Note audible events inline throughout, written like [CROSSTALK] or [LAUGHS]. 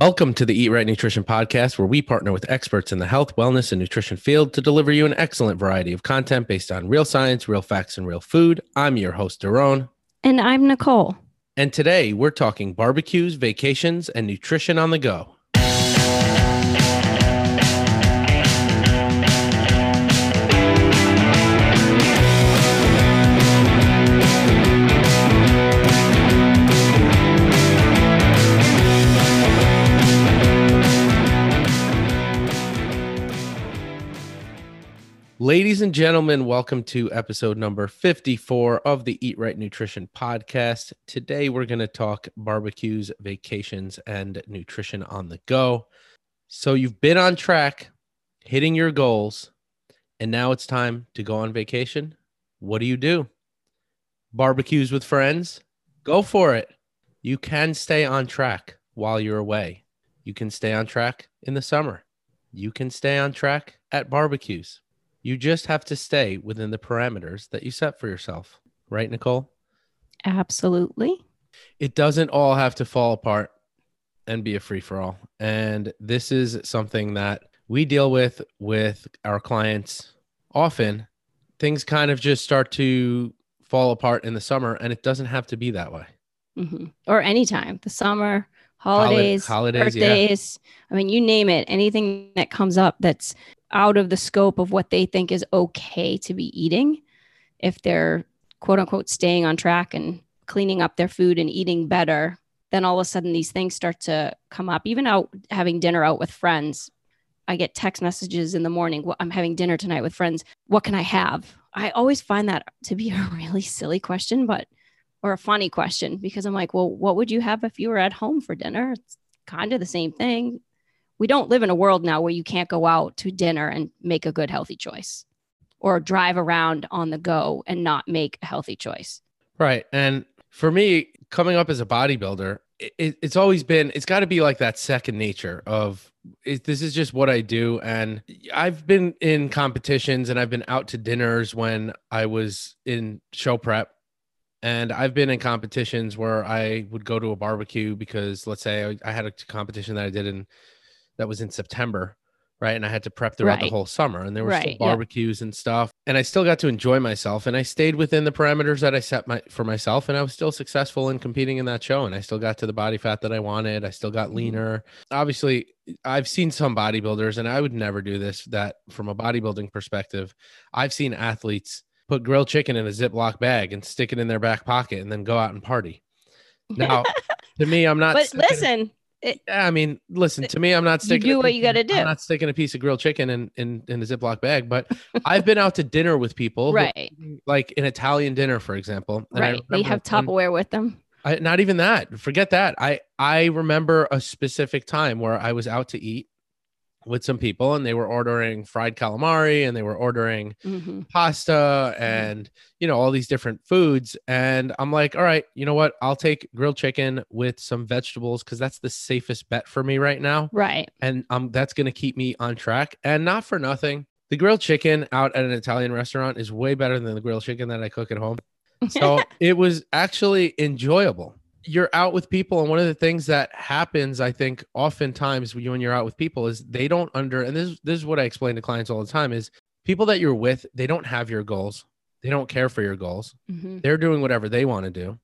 Welcome to the Eat Right Nutrition Podcast, where we partner with experts in the health, wellness, and nutrition field to deliver you an excellent variety of content based on real science, real facts, and real food. I'm your host, Daron. And I'm Nicole. And today we're talking barbecues, vacations, and nutrition on the go. Ladies and gentlemen, welcome to episode number 54 of the Eat Right Nutrition podcast. Today we're going to talk barbecues, vacations, and nutrition on the go. So you've been on track, hitting your goals, and now it's time to go on vacation. What do you do? Barbecues with friends? Go for it. You can stay on track while you're away. You can stay on track in the summer. You can stay on track at barbecues you just have to stay within the parameters that you set for yourself. Right, Nicole? Absolutely. It doesn't all have to fall apart and be a free for all. And this is something that we deal with with our clients often. Things kind of just start to fall apart in the summer, and it doesn't have to be that way. Mm-hmm. Or anytime, the summer, holidays, holidays, birthdays. Yeah. I mean, you name it. Anything that comes up that's out of the scope of what they think is okay to be eating, if they're quote unquote staying on track and cleaning up their food and eating better, then all of a sudden these things start to come up. Even out having dinner out with friends, I get text messages in the morning. Well, I'm having dinner tonight with friends. What can I have? I always find that to be a [LAUGHS] really silly question, but or a funny question because I'm like, well, what would you have if you were at home for dinner? It's kind of the same thing. We don't live in a world now where you can't go out to dinner and make a good, healthy choice or drive around on the go and not make a healthy choice. Right. And for me, coming up as a bodybuilder, it, it's always been, it's got to be like that second nature of it, this is just what I do. And I've been in competitions and I've been out to dinners when I was in show prep and I've been in competitions where I would go to a barbecue because let's say I, I had a competition that I did in that was in September, right? And I had to prep throughout right. the whole summer and there were right, still barbecues and stuff. And I still got to enjoy myself and I stayed within the parameters that I set my for myself and I was still successful in competing in that show and I still got to the body fat that I wanted. I still got mm-hmm. leaner. Obviously, I've seen some bodybuilders and I would never do this that from a bodybuilding perspective. I've seen athletes put grilled chicken in a Ziploc bag and stick it in their back pocket and then go out and party. Now, [LAUGHS] to me, I'm not. But listen, it, I mean, listen to me. I'm not sticking. You do what you got to do. I'm not sticking a piece of grilled chicken in in, in a Ziploc bag. But I've been out to dinner with people, right? Who, like an Italian dinner, for example. right. They have Tupperware with them. I, not even that. Forget that. I I remember a specific time where I was out to eat with some people and they were ordering fried calamari and they were ordering mm-hmm. pasta mm-hmm. and you know all these different foods and i'm like all right you know what i'll take grilled chicken with some vegetables because that's the safest bet for me right now right and um that's going to keep me on track and not for nothing the grilled chicken out at an italian restaurant is way better than the grilled chicken that i cook at home so [LAUGHS] it was actually enjoyable you're out with people and one of the things that happens i think oftentimes when you're out with people is they don't under and this, this is what i explain to clients all the time is people that you're with they don't have your goals. They don't care for your goals. Mm-hmm. they're doing whatever they want to do.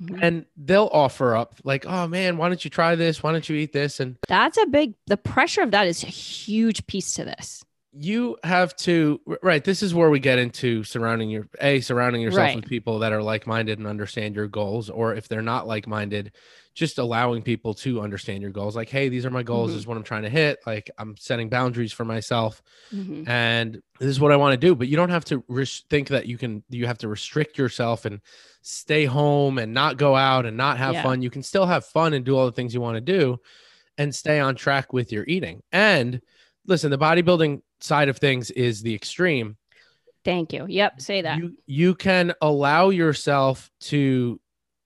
Mm-hmm. and they'll offer up like oh man why don't you try this? Why don't you eat this? And that's a big the pressure of that is a huge piece to this you have to right this is where we get into surrounding your a surrounding yourself right. with people that are like-minded and understand your goals or if they're not like-minded just allowing people to understand your goals like hey these are my goals mm-hmm. is what i'm trying to hit like i'm setting boundaries for myself mm-hmm. and this is what i want to do but you don't have to think that you can you have to restrict yourself and stay home and not go out and not have yeah. fun you can still have fun and do all the things you want to do and stay on track with your eating and listen the bodybuilding side of things is the extreme. Thank you. Yep, say that. You you can allow yourself to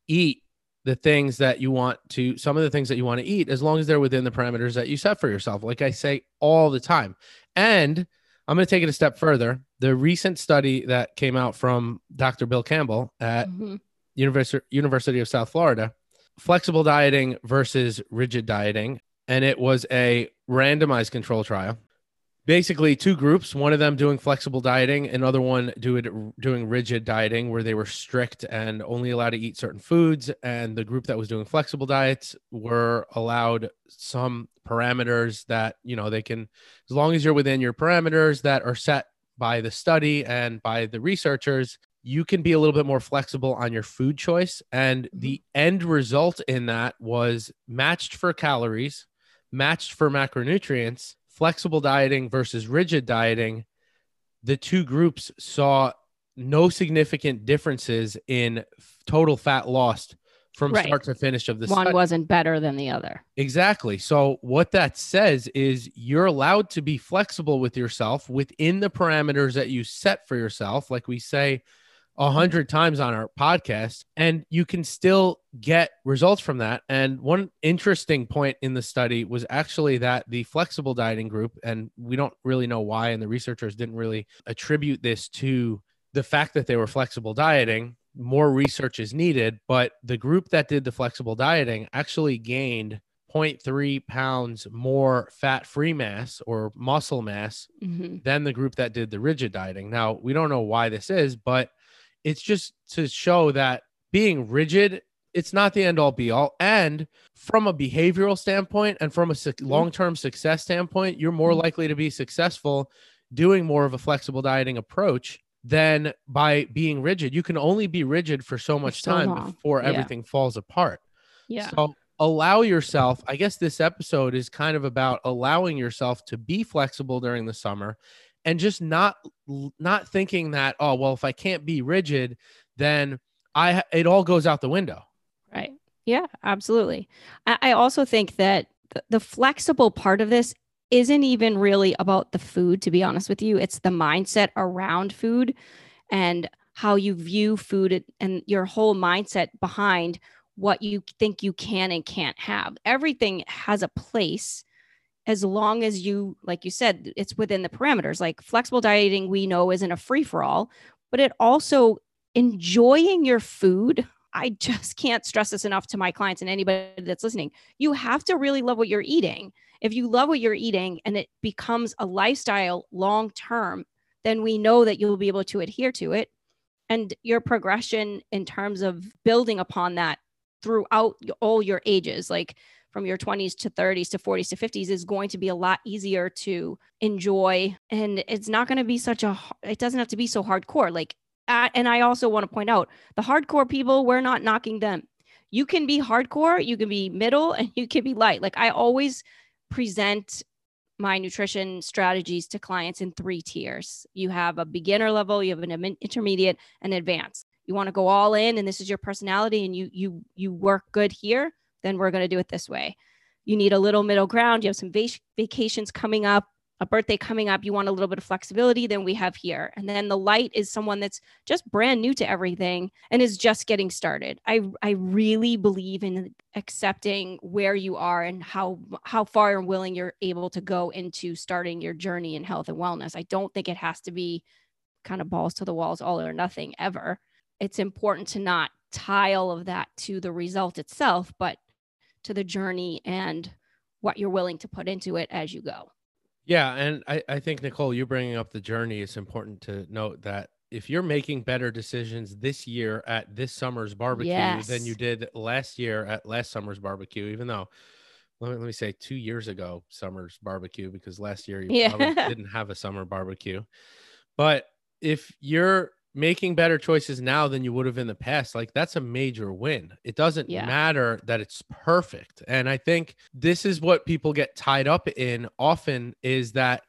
eat the things that you want to some of the things that you want to eat as long as they're within the parameters that you set for yourself. Like I say all the time. And I'm going to take it a step further. The recent study that came out from Dr. Bill Campbell at mm-hmm. University University of South Florida, flexible dieting versus rigid dieting and it was a randomized control trial. Basically, two groups, one of them doing flexible dieting, another one doing doing rigid dieting where they were strict and only allowed to eat certain foods, and the group that was doing flexible diets were allowed some parameters that, you know, they can as long as you're within your parameters that are set by the study and by the researchers, you can be a little bit more flexible on your food choice. And Mm-hmm. the end result in that was matched for calories, matched for macronutrients, flexible dieting versus rigid dieting. The two groups saw no significant differences in total fat lost from Right. start to finish of the One study. wasn't better than the other. Exactly. So what that says is you're allowed to be flexible with yourself within the parameters that you set for yourself, like we say a hundred times on our podcast, and you can still get results from that. And one interesting point in the study was actually that the flexible dieting group, and we don't really know why, and the researchers didn't really attribute this to the fact that they were flexible dieting more research is needed but the group that did the flexible dieting actually gained 0.3 pounds more fat free mass or muscle mass Mhm. than the group that did the rigid dieting now we don't know why this is but it's just to show that being rigid it's not the end all be all and from a behavioral standpoint and from a su- long-term success standpoint you're more Mhm. likely to be successful doing more of a flexible dieting approach than by being rigid. You can only be rigid for so much so time long. before Yeah. everything falls apart. Yeah. So allow yourself, I guess this episode is kind of about allowing yourself to be flexible during the summer and just not not thinking that oh well if I can't be rigid then I it all goes out the window. Right. Yeah, absolutely. I, I also think that the, the flexible part of this isn't even really about the food, to be honest with you. It's the mindset around food and how you view food and your whole mindset behind what you think you can and can't have. Everything has a place as long as you, like you said, it's within the parameters. Like flexible dieting, we know isn't a free for all, but it also enjoying your food I [LAUGHS] just can't stress this enough to my clients and anybody that's listening. You have to really love what you're eating. If you love what you're eating and it becomes a lifestyle long term, then we know that you'll be able to adhere to it. And your progression in terms of building upon that throughout all your ages, like from your 20s to 30s to 40s to 50s, is going to be a lot easier to enjoy. And it's not going to be such a, it doesn't have to be so hardcore. Like, and I also want to point out the hardcore people, we're not knocking them. You can be hardcore, you can be middle, and you can be light. Like I always present my nutrition strategies to clients in three tiers. You have a beginner level, you have an intermediate, and advanced. You want to go all in, and this is your personality, and you you you work good here. Then we're going to do it this way. You need a little middle ground. You have some vac- vacations coming up, a birthday coming up. You want a little bit of flexibility. Then we have here, and then the light is someone that's just brand new to everything and is just getting started. I I really believe in accepting where you are and how how far and willing you're able to go into starting your journey in health and wellness. I don't think it has to be kind of balls to the walls all or nothing ever. It's important to not tie all of that to the result itself, but to the journey and what you're willing to put into it as you go. Yeah, and I, I think Nicole, you bringing up the journey. It's important to note that if you're making better decisions this year at this summer's barbecue than you did last year at last summer's barbecue, even though let me, let me say two years ago summer's barbecue because last year you Yeah. probably [LAUGHS] didn't have a summer barbecue. But if you're making better choices now than you would have in the past, like that's a major win. It doesn't Yeah. matter that it's perfect. And I think this is what people get tied up in often is that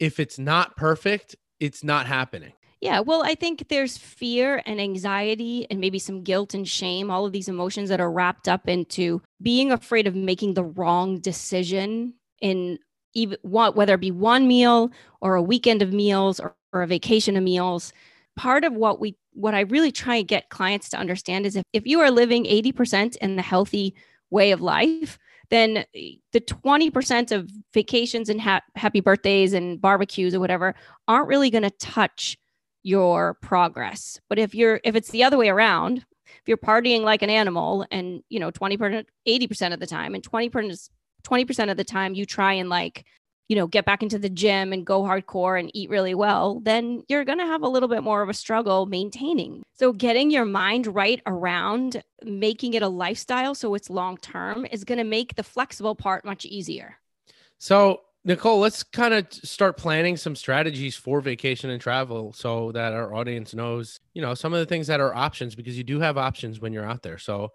if it's not perfect, it's not happening. Yeah, well, I think there's fear and anxiety and maybe some guilt and shame, all of these emotions that are wrapped up into being afraid of making the wrong decision in even what whether it be one meal or a weekend of meals or, or a vacation of meals. Part of what we what I really try and get clients to understand is if, if you are living 80% in the healthy way of life, then eh, the 20% of vacations and ha- happy birthdays and barbecues or whatever aren't really going to touch your progress. But if you're if it's the other way around, if you're partying like an animal and you know 20% 80% of the time and 20% 20% of the time you try and like you know, get back into the gym and go hardcore and eat really well, then you're going to have a little bit more of a struggle maintaining. So, getting your mind right around making it a lifestyle so it's long term is going to make the flexible part much easier. So, Nicole, let's kind of start planning some strategies for vacation and travel so that our audience knows, you know, some of the things that are options because you do have options when you're out there. So,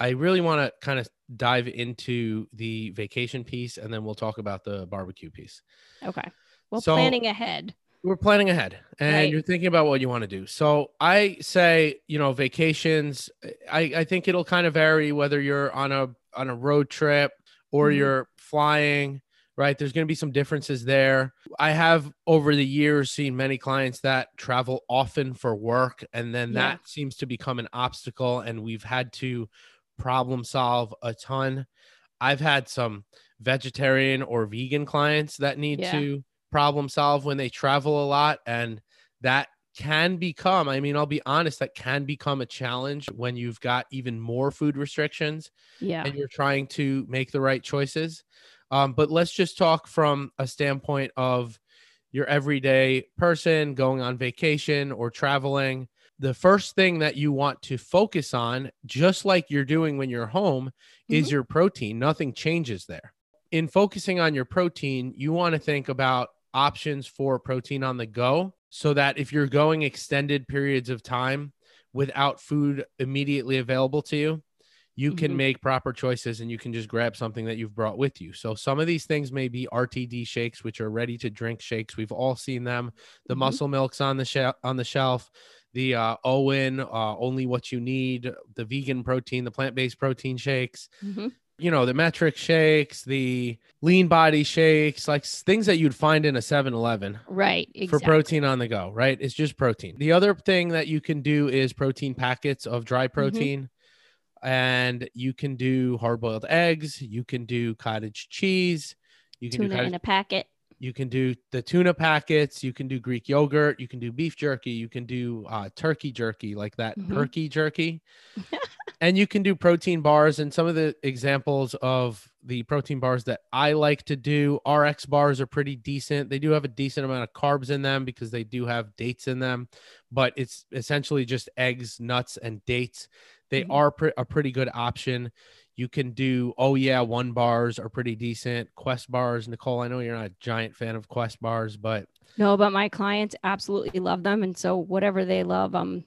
I really want to kind of dive into the vacation piece and then we'll talk about the barbecue piece. Okay. Well, so planning ahead. We're planning ahead and right. you're thinking about what you want to do. So I say, you know, vacations, I, I think it'll kind of vary whether you're on a on a road trip or mm-hmm. you're flying, right? There's going to be some differences there. I have over the years seen many clients that travel often for work and then yeah. that seems to become an obstacle and we've had to problem solve a ton. I've had some vegetarian or vegan clients that need yeah. to problem solve when they travel a lot. And that can become, I mean, I'll be honest, that can become a challenge when you've got even more food restrictions. Yeah. And you're trying to make the right choices. Um, but let's just talk from a standpoint of your everyday person going on vacation or traveling the first thing that you want to focus on, just like you're doing when you're home, mm-hmm. is your protein. Nothing changes there. In focusing on your protein, you want to think about options for protein on the go so that if you're going extended periods of time without food immediately available to you, you can mm-hmm. make proper choices and you can just grab something that you've brought with you. So some of these things may be RTD shakes, which are ready to drink shakes. We've all seen them. The mm-hmm. muscle milks on the shelf on the shelf the uh, OWYN, uh, only what you need, the vegan protein, the plant based protein shakes, mm-hmm. you know, the Met-Rx shakes, the lean body shakes, like things that you'd find in a 7 Eleven. Right. Exactly. For protein on the go, right? It's just protein. The other thing that you can do is protein packets of dry mm-hmm. protein. Mm-hmm. And you can do hard boiled eggs. You can do cottage cheese. You can Tuna do cottage- in a packet you can do the tuna packets. You can do Greek yogurt. You can do beef jerky. You can do uh, turkey jerky, like that mm-hmm. turkey jerky. [LAUGHS] and you can do protein bars. And some of the examples of the protein bars that I like to do, RX bars are pretty decent. They do have a decent amount of carbs in them because they do have dates in them, but it's essentially just eggs, nuts, and dates. They mm-hmm. are pre- a pretty good option. You can do, oh yeah, one bars are pretty decent. Quest bars, Nicole, I know you're not a giant fan of Quest bars, but no, but my clients absolutely love them. And so whatever they love, I'm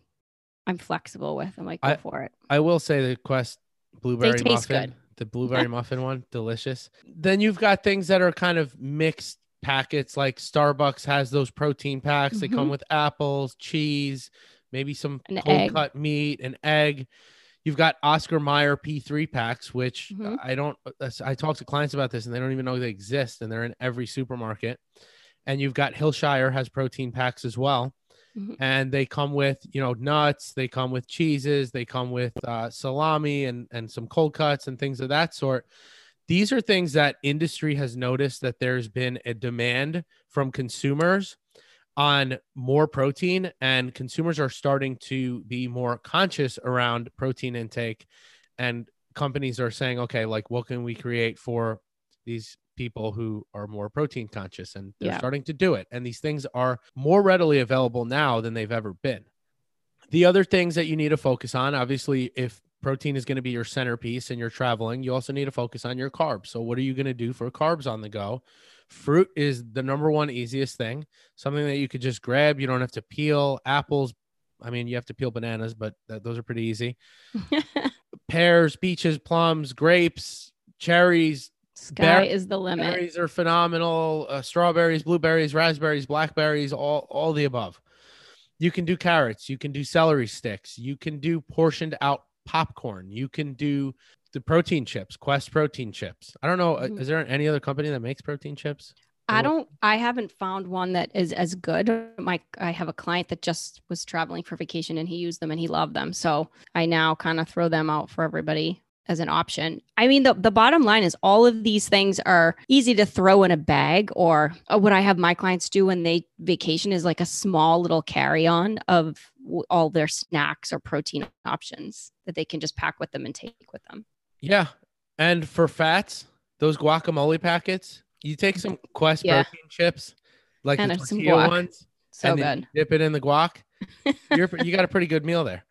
I'm flexible with. I'm like, go I, for it. I will say the Quest blueberry muffin, good. the blueberry muffin one, delicious. Then you've got things that are kind of mixed packets, like Starbucks has those protein packs. Mm-hmm. They come with apples, cheese, maybe some an cold egg. cut meat, an egg. You've got Oscar Mayer P3 packs, which mm-hmm. I don't, I talk to clients about this and they don't even know they exist and they're in every supermarket. And you've got Hillshire has protein packs as well. Mm-hmm. And they come with, you know, nuts, they come with cheeses, they come with uh, salami and, and some cold cuts and things of that sort. These are things that industry has noticed that there's been a demand from consumers on more protein and consumers are starting to be more conscious around protein intake. And companies are saying okay like what can we create for these people who are more protein conscious? And they're yeah. starting to do it. And these things are more readily available now than they've ever been. The other things that you need to focus on obviously if protein is going to be your centerpiece and you're traveling you also need to focus on your carbs. So what are you going to do for carbs on the go Fruit is the number one easiest thing, something that you could just grab. You don't have to peel apples. I mean, you have to peel bananas, but th- those are pretty easy. [LAUGHS] Pears, peaches, plums, grapes, cherries. Sky is the limit. Berries are phenomenal. Uh, strawberries, blueberries, raspberries, blackberries, all all the above. You can do carrots. You can do celery sticks. You can do portioned out popcorn. You can do the protein chips, Quest protein chips. I don't know. Uh, mm-hmm. Is there any other company that makes protein chips? I don't. I haven't found one that is as good. My I have a client that just was traveling for vacation and he used them and he loved them. So I now kind of throw them out for everybody as an option. I mean, the, the bottom line is all of these things are easy to throw in a bag, or uh, what I have my clients do when they vacation is like a small little carry on of all their snacks or protein options that they can just pack with them and take with them. Yeah. And for fats, those guacamole packets. You take some Quest Yeah. protein chips, like And the tortilla ones, So and good. dip it in the guac. [LAUGHS] You're you got a pretty good meal there,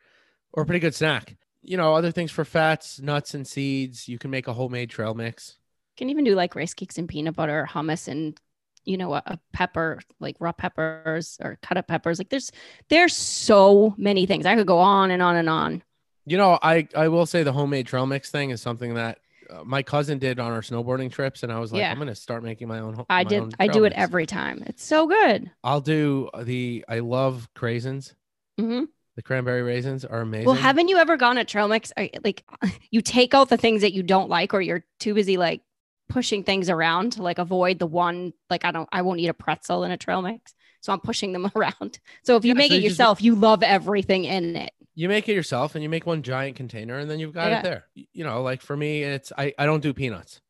or a pretty good snack. You know, other things for fats, nuts, and seeds. You can make a homemade trail mix. can even do like rice cakes and peanut butter, hummus, and you know a, a pepper, like raw peppers or cut up peppers. Like there's there's so many things. I could go on and on and on. You know, I I will say the homemade trail mix thing is something that uh, my cousin did on our snowboarding trips, and I was like, Yeah. I'm gonna start making my own. ho- I my did. own I trail do it mix. every time. It's so good. I'll do the. I love craisins. hmm The cranberry raisins are amazing. Well, haven't you ever gone to trail mix? I- Like [LAUGHS] you take out the things that you don't like, or you're too busy like pushing things around to like avoid the one. Like I don't, I won't eat a pretzel in a trail mix, so I'm pushing them [LAUGHS] around. So if you Yeah, make so it you just- yourself, you love everything in it. you make it yourself and you make one giant container and then you've got Yeah. it there you know like for me it's i i don't do peanuts.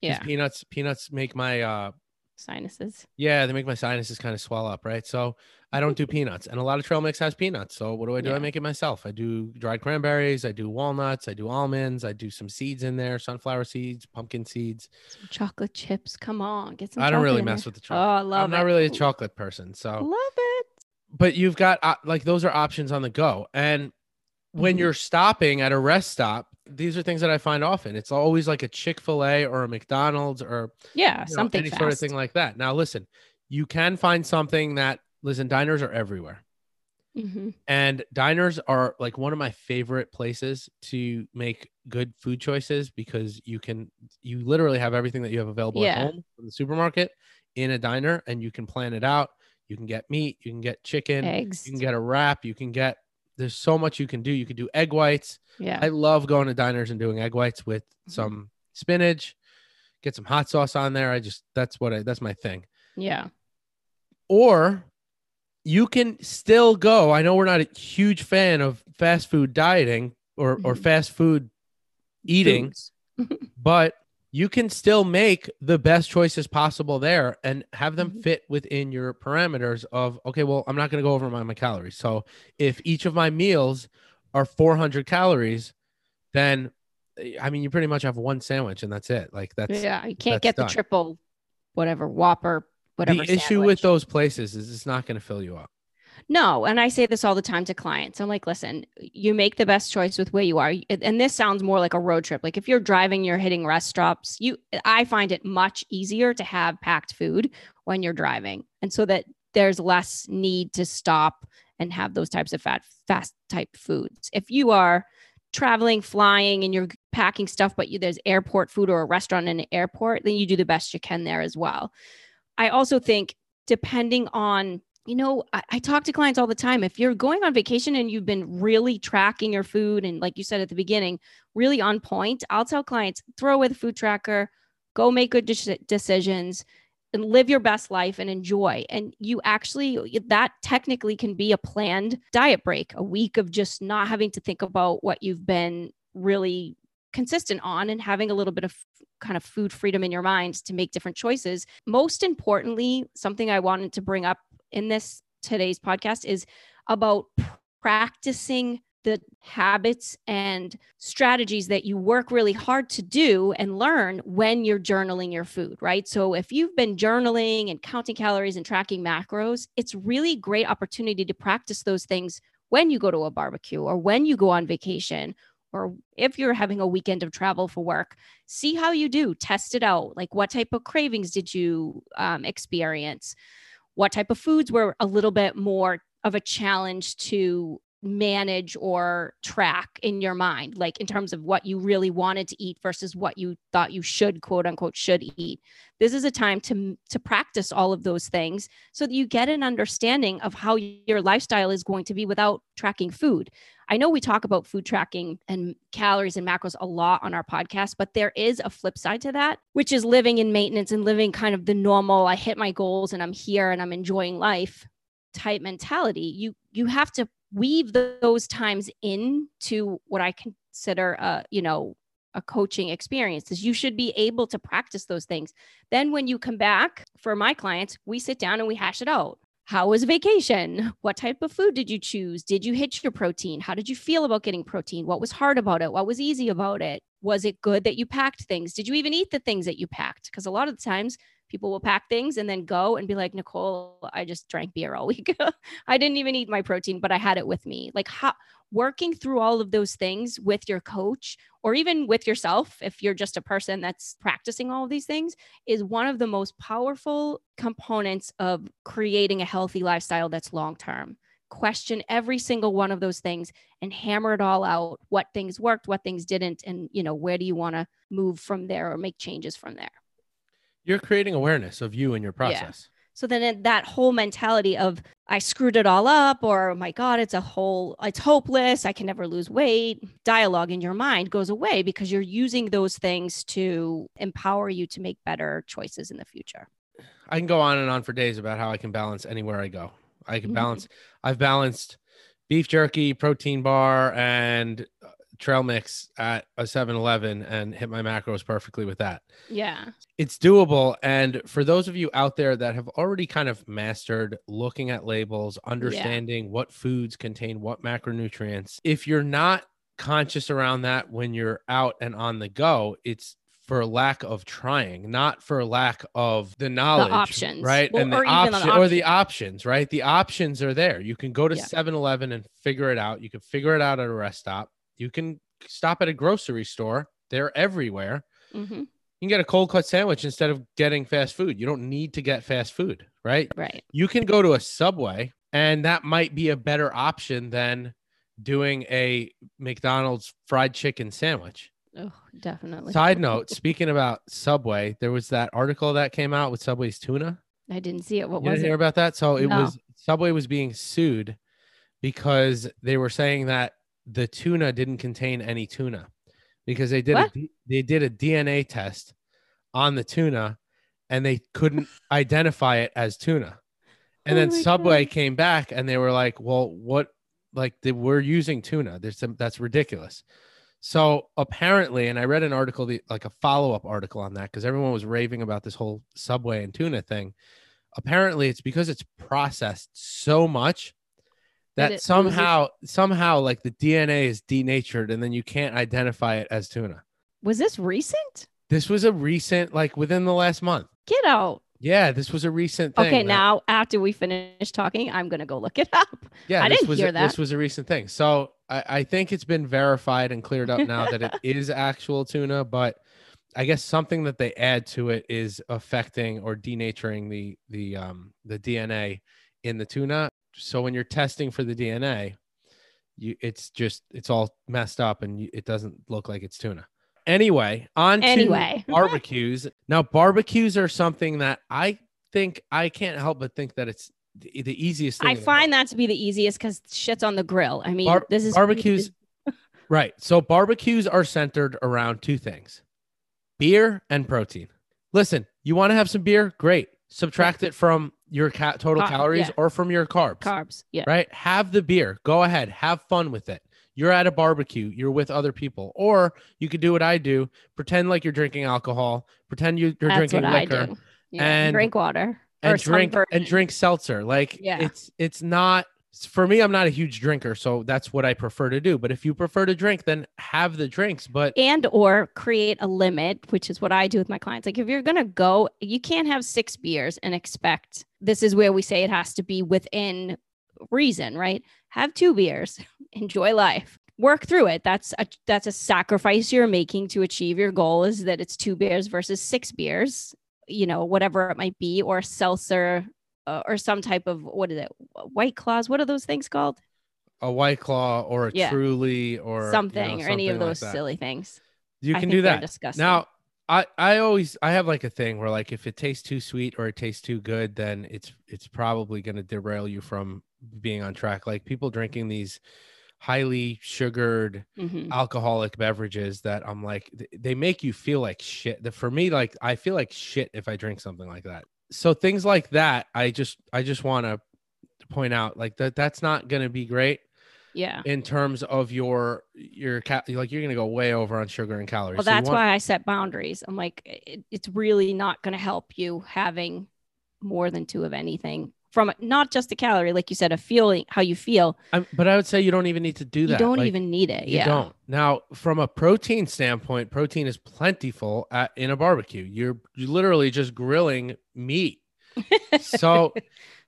Yeah, peanuts peanuts make my uh sinuses. yeah they make my sinuses kind of swell up right so i don't do peanuts and a lot of trail mix has peanuts so what do i do Yeah. i make it myself i do dried cranberries i do walnuts i do almonds i do some seeds in there sunflower seeds pumpkin seeds Some chocolate chips. Come on, get some. i don't really mess there. with the chocolate. Oh, I love i'm it. not really a chocolate person so Love it. but you've got uh, like those are options on the go and when Mhm. you're stopping at a rest stop these are things that i find often it's always like a chick-fil-a or a mcdonald's or Yeah, you know, something any fast. sort of thing like that now listen you can find something that listen diners are everywhere Mhm. and diners are like one of my favorite places to make good food choices because you can you literally have everything that you have available Yeah. at home from the supermarket in a diner and you can plan it out you can get meat you can get chicken Eggs. you can get a wrap. You can get there's so much you can do. You can do egg whites. yeah. I love going to diners and doing egg whites with Mhm. some spinach, get some hot sauce on there. I just that's what I that's my thing. yeah. Or you can still go. I know we're not a huge fan of fast food dieting or or Mhm. fast food eating, [LAUGHS] but you can still make the best choices possible there and have them Mhm. fit within your parameters of okay well i'm not going to go over my, my calories so if each of my meals are 400 calories then i mean you pretty much have one sandwich and that's it like that's yeah, you can't get the triple, whatever Whopper, whatever. the issue with those places is it's not going to fill you up No, and I say this all the time to clients. I'm like, listen, you make the best choice with where you are. And this sounds more like a road trip. Like if you're driving, you're hitting rest stops. You I find it much easier to have packed food when you're driving. And so that there's less need to stop and have those types of fat fast type foods. If you are traveling, flying, and you're packing stuff, but you, there's airport food or a restaurant in an airport, then you do the best you can there as well. I also think depending on you know, I, I talk to clients all the time. If you're going on vacation and you've been really tracking your food and, like you said at the beginning, really on point, I'll tell clients throw away the food tracker, go make good dec- decisions, and live your best life and enjoy. And you actually, that technically can be a planned diet break, a week of just not having to think about what you've been really consistent on and having a little bit of kind of food freedom in your mind to make different choices. Most importantly, something I wanted to bring up in this today's podcast is about practicing the habits and strategies that you work really hard to do and learn when you're journaling your food, right? So if you've been journaling and counting calories and tracking macros, it's really great opportunity to practice those things when you go to a barbecue or when you go on vacation or if you're having a weekend of travel for work, see how you do, test it out. Like what type of cravings did you um, experience? What type of foods were a little bit more of a challenge to manage or track in your mind, like in terms of what you really wanted to eat versus what you thought you should, quote unquote, should eat. This is a time to, to practice all of those things so that you get an understanding of how your lifestyle is going to be without tracking food. I know we talk about food tracking and calories and macros a lot on our podcast, but there is a flip side to that, which is living in maintenance and living kind of the normal, I hit my goals and I'm here and I'm enjoying life type mentality. You you have to weave those times into what I consider a, you know, a coaching experience is you should be able to practice those things. Then when you come back for my clients, we sit down and we hash it out. how was vacation? What type of food did you choose? Did you hit your protein? How did you feel about getting protein? What was hard about it? What was easy about it? Was it good that you packed things? Did you even eat the things that you packed? Because a lot of the times people will pack things and then go and be like, Nicole, I just drank beer all [LAUGHS] week. I didn't even eat my protein, but I had it with me. Like, how, working through all of those things with your coach or even with yourself, if you're just a person that's practicing all of these things, is one of the most powerful components of creating a healthy lifestyle that's long term. Question every single one of those things and hammer it all out what things worked, what things didn't, and you know, where do you want to move from there or make changes from there? You're creating awareness of you and your process. Yeah. So then that whole mentality of I screwed it all up or oh my God, it's a whole, it's hopeless. I can never lose weight. Dialogue in your mind goes away because you're using those things to empower you to make better choices in the future. I can go on and on for days about how I can balance anywhere I go. I can mm-hmm. balance, mm-hmm. I've balanced beef jerky, protein bar, and trail mix at a 7-Eleven and hit my macros perfectly with that. Yeah. It's doable and for those of you out there that have already kind of mastered looking at labels, understanding yeah. what foods contain what macronutrients, if you're not conscious around that when you're out and on the go, it's for lack of trying, not for lack of the knowledge, the options, right? Well, and the or option the or the options, right? The options are there. You can go to 7-Eleven and figure it out. You can figure it out at a rest stop. You can stop at a grocery store. They're everywhere. Mm-hmm. You can get a cold cut sandwich instead of getting fast food. You don't need to get fast food, right? Right. You can go to a Subway, and that might be a better option than doing a McDonald's fried chicken sandwich. Oh, definitely. Side [LAUGHS] note, speaking about Subway, there was that article that came out with Subway's tuna. I didn't see it. What you was it? Hear about that? So it no. was Subway was being sued because they were saying that the tuna didn't contain any tuna because they did a, they did a DNA test on the tuna and they couldn't [SIGHS] identify it as tuna. And oh then Subway God. came back and they were like, "Well, what? Like they, we're using tuna. There's some, that's ridiculous." So apparently, and I read an article, like a follow up article on that, because everyone was raving about this whole Subway and tuna thing. Apparently, it's because it's processed so much that somehow somehow like the DNA is denatured and then you can't identify it as tuna. Was this recent? This was a recent like within the last month. Get out. Yeah, this was a recent thing. Okay, that, now after we finish talking, I'm gonna go look it up. Yeah, I didn't was hear a, that. This was a recent thing. So I, I think it's been verified and cleared up now that it [LAUGHS] is actual tuna, but I guess something that they add to it is affecting or denaturing the the um the DNA in the tuna so when you're testing for the DNA, you it's just it's all messed up and you, it doesn't look like it's tuna. Anyway, on anyway. [LAUGHS] barbecues. now barbecues are something that I think I can't help but think that it's the, the easiest I find that to be the easiest because shit's on the grill. I mean, Bar- this is barbecues. [LAUGHS] right. So barbecues are centered around two things beer and protein. Listen, you want to have some beer? Great. Subtract it from your ca- total calories yeah. or from your carbs. Carbs, yeah. Right? Have the beer. Go ahead. Have fun with it. You're at a barbecue, you're with other people. Or you could do what I do, pretend like you're drinking alcohol, pretend you're That's drinking liquor. Yeah. and drink water. And drink and drink seltzer. Like yeah. it's it's not for me, I'm not a huge drinker, so that's what I prefer to do. But if you prefer to drink, then have the drinks. But and or create a limit, which is what I do with my clients. Like if you're gonna go, you can't have six beers and expect this is where we say it has to be within reason, right? Have two beers, [LAUGHS] enjoy life. Work through it. That's a that's a sacrifice you're making to achieve your goal. Is that it's two beers versus six beers, you know, whatever it might be, or seltzer uh, or some type of what is it? White claws. What are those things called? A white claw or a yeah. truly or something you know, or any of those silly things. You can do that. Disgusting. Now, I I always I have like a thing where like if it tastes too sweet or it tastes too good, then it's it's probably going to derail you from being on track. Like people drinking these highly sugared mm-hmm. alcoholic beverages that I'm like they make you feel like shit. For me, like I feel like shit if I drink something like that so things like that, I just I just want to point out like that that's not going to be great. Yeah. In terms of your your cat, like you're going to go way over on sugar and calories. Well, that's so want- why I set boundaries. I'm like, it, it's really not going to help you having more than two of anything from not just a calorie, like you said, a feeling, how you feel. I'm, but I would say you don't even need to do that. You don't Like, even need it. You yeah. don't. Now, from a protein standpoint, protein is plentiful at, in a barbecue. You're, you're literally just grilling meat. [LAUGHS] So,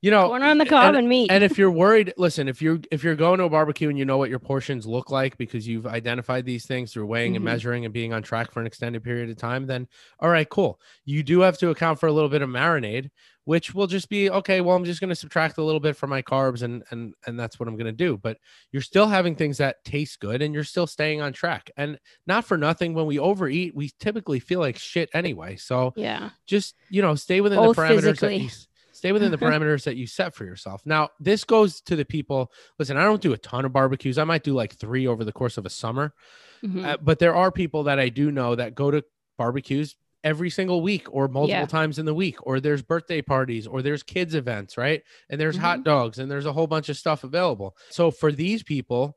you know, Corn on the cob and, meat. and if you're worried, listen, if you're if you're going to a barbecue and you know what your portions look like because you've identified these things through weighing and Mhm. measuring and being on track for an extended period of time, then all right, cool. You do have to account for a little bit of marinade, which will just be okay. Well, I'm just going to subtract a little bit from my carbs, and and and that's what I'm going to do. But you're still having things that taste good, and you're still staying on track. And not for nothing, when we overeat, we typically feel like shit anyway. So yeah. just you know stay within Both the parameters physically. that you stay within the parameters that you set for yourself. Now this goes to the people listen i don't do a ton of barbecues. I might do like three over the course of a summer Mhm. uh, but there are people that i do know that go to barbecues every single week or multiple Yeah. times in the week or there's birthday parties or there's kids events right? And there's hot dogs and there's a whole bunch of stuff available. So for these people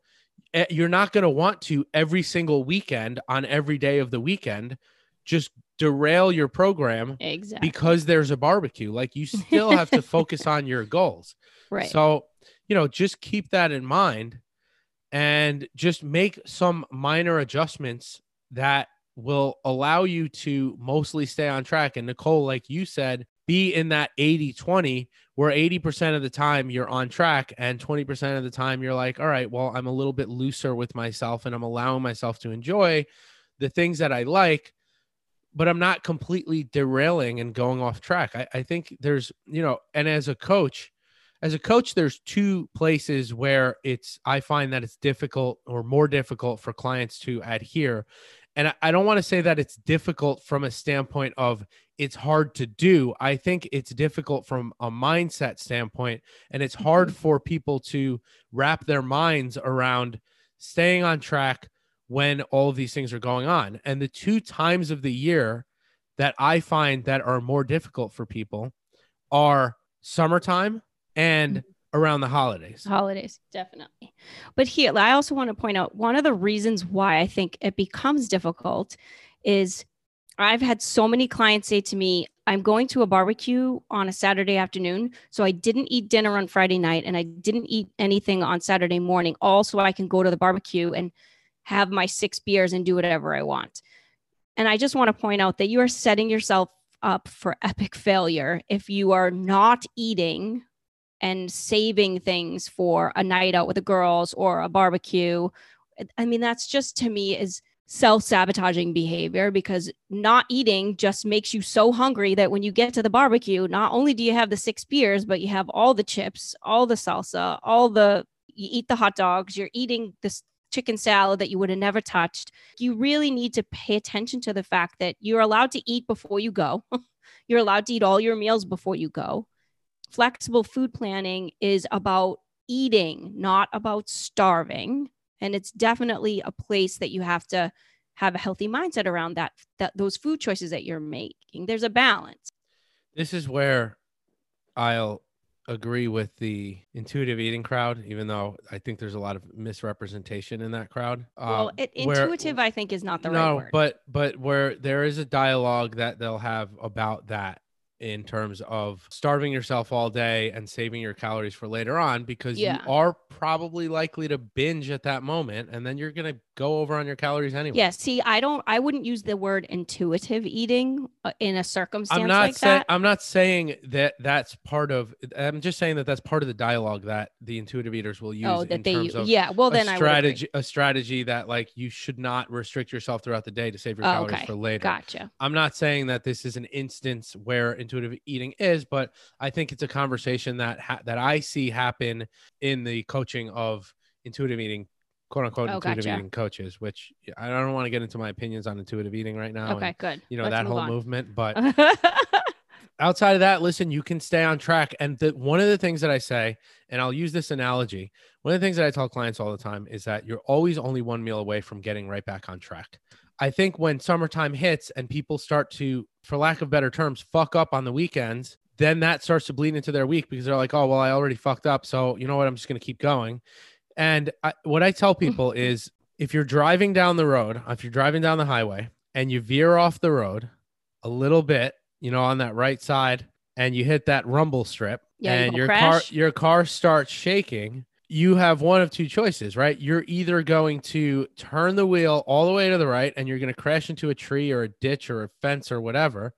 eh, you're not going to want to every single weekend on every day of the weekend just derail your program exactly. because there's a barbecue. Like you [LAUGHS] still have to focus on your goals. right. So, you know, just keep that in mind and just make some minor adjustments that will allow you to mostly stay on track. And Nicole, like you said, be in that 80 20 where 80% of the time you're on track and 20% of the time you're like, all right, well, I'm a little bit looser with myself and I'm allowing myself to enjoy the things that I like but I'm not completely derailing and going off track. I, I think there's, you know, and as a coach, as a coach, there's two places where it's, I find that it's difficult or more difficult for clients to adhere. And I, I don't want to say that it's difficult from a standpoint of it's hard to do. I think it's difficult from a mindset standpoint. And it's hard mm-hmm. for people to wrap their minds around staying on track when all of these things are going on. And the two times of the year that I find that are more difficult for people are summertime and mm-hmm. around the holidays. holidays definitely but here i also want to point out one of the reasons why i think it becomes difficult is i've had so many clients say to me i'm going to a barbecue on a saturday afternoon so i didn't eat dinner on friday night and i didn't eat anything on saturday morning all so i can go to the barbecue and have my six beers and do whatever i want and i just want to point out that you are setting yourself up for epic failure if you are not eating and saving things for a night out with the girls or a barbecue. I mean, that's just to me is self sabotaging behavior because not eating just makes you so hungry that when you get to the barbecue, not only do you have the six beers, but you have all the chips, all the salsa, all the, you eat the hot dogs, you're eating this chicken salad that you would have never touched. You really need to pay attention to the fact that you're allowed to eat before you go. [LAUGHS] you're allowed to eat all your meals before you go flexible food planning is about eating, not about starving. And it's definitely a place that you have to have a healthy mindset around that, that those food choices that you're making. There's a balance. This is where I'll agree with the intuitive eating crowd, even though I think there's a lot of misrepresentation in that crowd. well, Um, it, where- intuitive, I think, is not the no, right word. but but where there is a dialogue that they'll have about that in terms of starving yourself all day and saving your calories for later on because Yeah. you are probably likely to binge at that moment and then you're going to go over on your calories anyway. yeah, see, I don't, I wouldn't use the word intuitive eating uh, in a circumstance I'm not like saying that. I'm not saying that that's part of I'm just saying that that's part of the dialogue that the intuitive eaters will use Oh, that they, of yeah. Well, then I strategy a strategy that like you should not restrict yourself throughout the day to save your Oh, calories okay. for later. Gotcha. I'm not saying that this is an instance where intuitive eating is, but I think it's a conversation that ha- that I see happen in the coaching of intuitive eating, quote unquote, Oh, intuitive gotcha. eating coaches. Which I don't want to get into my opinions on intuitive eating right now. Okay, and, good. you know Let's that whole on. movement, but [LAUGHS] outside of that, listen, you can stay on track. And the, one of the things that I say, and I'll use this analogy, one of the things that I tell clients all the time is that you're always only one meal away from getting right back on track. I think when summertime hits and people start to, for lack of better terms, fuck up on the weekends, then that starts to bleed into their week because they're like, oh, well, I already fucked up. So you know what? I'm just going to keep going. And I, what I tell [LAUGHS] people is if you're driving down the road, if you're driving down the highway and you veer off the road a little bit, you know, on that right side, and you hit that rumble strip, Yeah, and your crash? car your car starts shaking, you have one of two choices, right? You're either going to turn the wheel all the way to the right and you're going to crash into a tree or a ditch or a fence or whatever,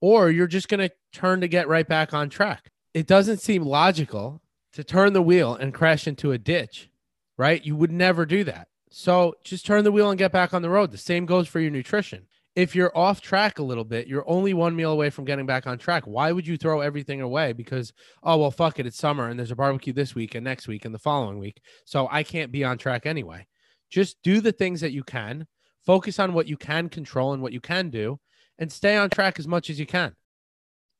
or you're just going to turn to get right back on track. It doesn't seem logical to turn the wheel and crash into a ditch, right? You would never do that. So just turn the wheel and get back on the road. The same goes for your nutrition. If you're off track a little bit, you're only one meal away from getting back on track. Why would you throw everything away? Because, oh, well, fuck it. It's summer and there's a barbecue this week and next week and the following week. So I can't be on track anyway. Just do the things that you can, focus on what you can control and what you can do, and stay on track as much as you can.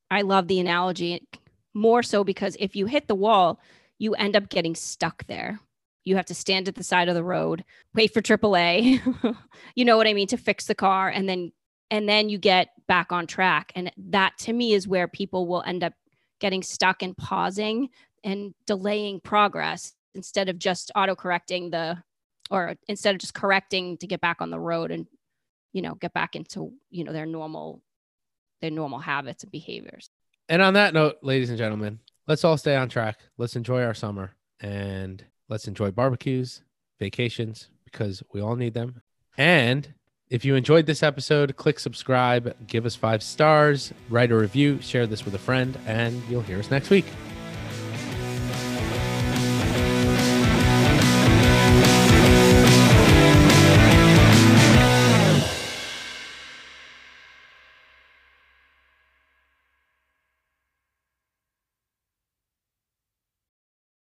I love the analogy more so because if you hit the wall, you end up getting stuck there. You have to stand at the side of the road, wait for AAA, [LAUGHS] you know what I mean, to fix the car, and then and then you get back on track. And that to me is where people will end up getting stuck and pausing and delaying progress instead of just auto correcting the or instead of just correcting to get back on the road and you know get back into you know their normal their normal habits and behaviors And on that note, ladies and gentlemen, let's all stay on track. Let's enjoy our summer and let's enjoy barbecues, vacations, because we all need them. And if you enjoyed this episode, click subscribe, give us five stars, write a review, share this with a friend, and you'll hear us next week.